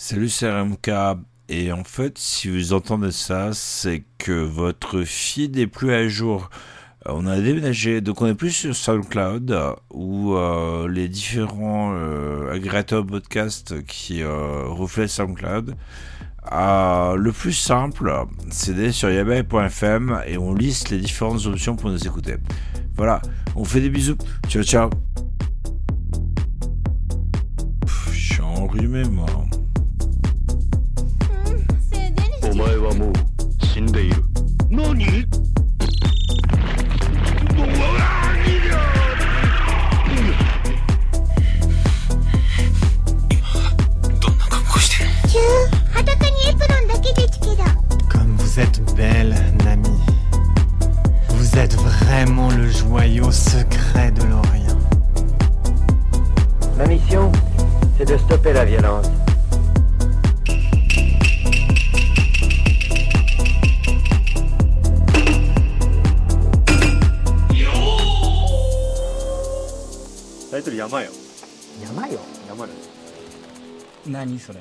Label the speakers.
Speaker 1: Salut, c'est RMK. Et en fait, si vous entendez ça, c'est que votre feed n'est plus à jour. Euh, On a déménagé, donc on est plus sur SoundCloud où euh, les différents euh, agrégateurs podcasts qui euh, reflètent SoundCloud. Euh, le plus simple, c'est d'aller sur yabai.fm et on liste les différentes options pour nous écouter. Voilà, on fait des bisous. Ciao, ciao. Pff, Je suis enrhumé, moi.
Speaker 2: Comme vous êtes belle, Nami. Vous êtes vraiment le joyau secret de l'Orient.
Speaker 3: Ma mission, c'est de stopper la violence. «
Speaker 4: タイトル山よ
Speaker 3: 山よ
Speaker 4: 山です
Speaker 5: 何それ